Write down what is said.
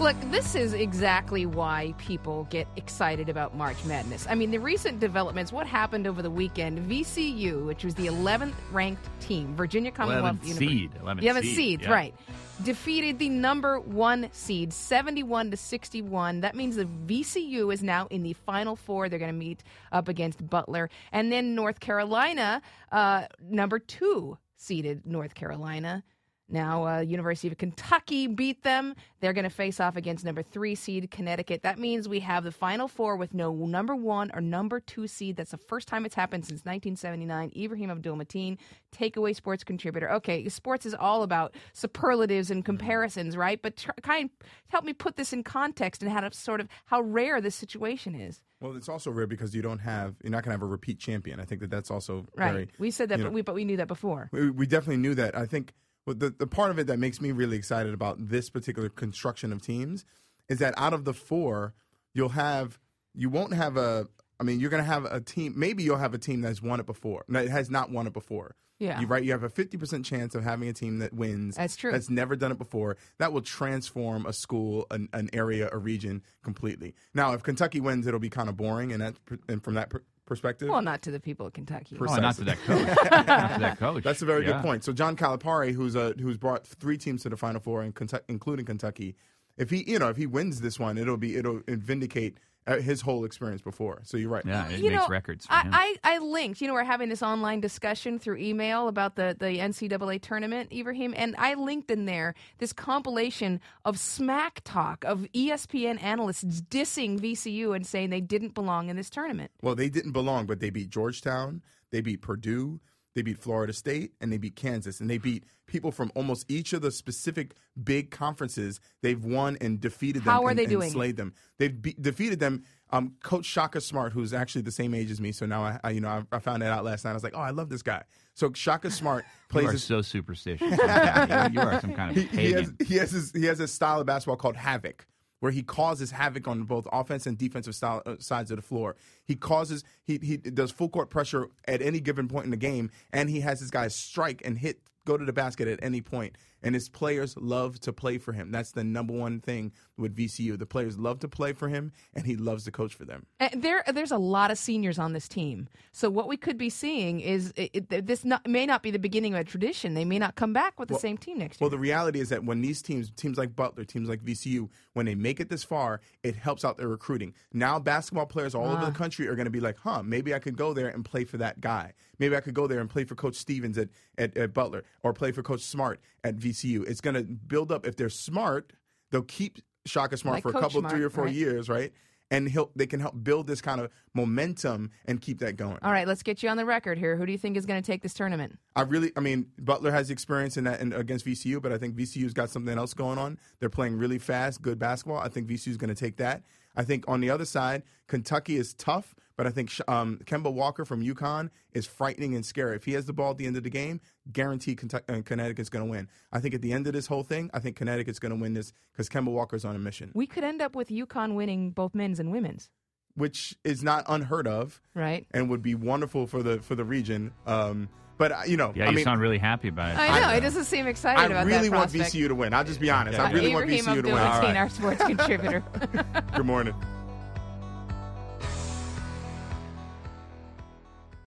Look, this is exactly why people get excited about March Madness. I mean, the recent developments, what happened over the weekend, VCU, which was the 11th ranked team, Virginia Commonwealth 11th University. seed. 11th 11th seed, seed, yeah. right. Defeated the number one seed, 71 to 61. That means the VCU is now in the final four. They're going to meet up against Butler. And then North Carolina, uh, number two seeded North Carolina. Now, uh, University of Kentucky beat them. They're going to face off against number three seed Connecticut. That means we have the final four with no number one or number two seed. That's the first time it's happened since 1979. Ibrahim Abdul Matin, takeaway sports contributor. Okay, sports is all about superlatives and comparisons, right? But try, kind help me put this in context and how to sort of how rare this situation is. Well, it's also rare because you don't have you're not going to have a repeat champion. I think that that's also Right. very. we said that, but know- we but we knew that before. We, we definitely knew that. I think well, the the part of it that makes me really excited about this particular construction of teams is that out of the four, you'll have you won't have a. I mean, you're going to have a team. Maybe you'll have a team that's won it before. That has not won it before. Yeah. You right. You have a fifty percent chance of having a team that wins. That's true. That's never done it before. That will transform a school, an, an area, a region completely. Now, if Kentucky wins, it'll be kind of boring, and that and from that perspective. Well, not to the people of Kentucky. Oh, not to that coach. not to that coach. That's a very Yeah. good point. So John Calipari, who's a who's brought three teams to the Final Four, in Kentucky, including Kentucky, if he you know if he wins this one, it'll be it'll vindicate Uh, his whole experience before. So you're right. Yeah, it you makes know, records for I, him. I, I linked. You know, we're having this online discussion through email about the, the NCAA tournament, Ibrahim, and I linked in there this compilation of smack talk of ESPN analysts dissing VCU and saying they didn't belong in this tournament. Well, they didn't belong, but they beat Georgetown, they beat Purdue, they beat Florida State, and they beat Kansas, and they beat people from almost each of the specific big conferences. They've won and defeated them. How are and, they and doing? Slayed them. They've be- defeated them. Um, Coach Shaka Smart, who's actually the same age as me, so now I, I you know, I, I found that out last night. I was like, oh, I love this guy. So Shaka Smart you plays are this so superstitious. You, you are some kind of he, he has he has his, he has a style of basketball called havoc, where he causes havoc on both offense and defensive style, uh, sides of the floor. He causes he he does full court pressure at any given point in the game, and he has his guys strike and hit go to the basket at any point. And his players love to play for him. That's the number one thing with VCU. The players love to play for him, and he loves to coach for them. And there, there's a lot of seniors on this team. So what we could be seeing is it, it, this not, may not be the beginning of a tradition. They may not come back with the same team next year. Well, the reality is that when these teams, teams like Butler, teams like VCU, when they make it this far, it helps out their recruiting. Now, basketball players all over the ah. country are going to be like, huh, maybe I could go there and play for that guy. Maybe I could go there and play for Coach Stevens at, at, at Butler or play for Coach Smart at VCU. It's going to build up. If they're smart, they'll keep Shaka Smart Like for a couple, Smart, three or four right. years, right? And he'll, they can help build this kind of momentum and keep that going. All right, let's get you on the record here. Who do you think is going to take this tournament? I really, I mean, Butler has experience in that in, against VCU, but I think VCU's got something else going on. They're playing really fast, good basketball. I think VCU's going to take that. I think on the other side, Kentucky is tough, but I think um, Kemba Walker from UConn is frightening and scary. If he has the ball at the end of the game, guaranteed Kentucky, uh, Connecticut's going to win. I think at the end of this whole thing, I think Connecticut's going to win this because Kemba Walker's on a mission, We could end up with UConn winning both men's and women's, which is not unheard of right? and would be wonderful for the for the region. Um, but uh, you know, Yeah, I you mean, sound really happy about it. I know. it doesn't seem excited about that. I about really that want prospect. VCU to win. I'll just be honest. Yeah. I really want Ibrahim VCU to win. Abdul-Matin, All right. our sports contributor. Good morning.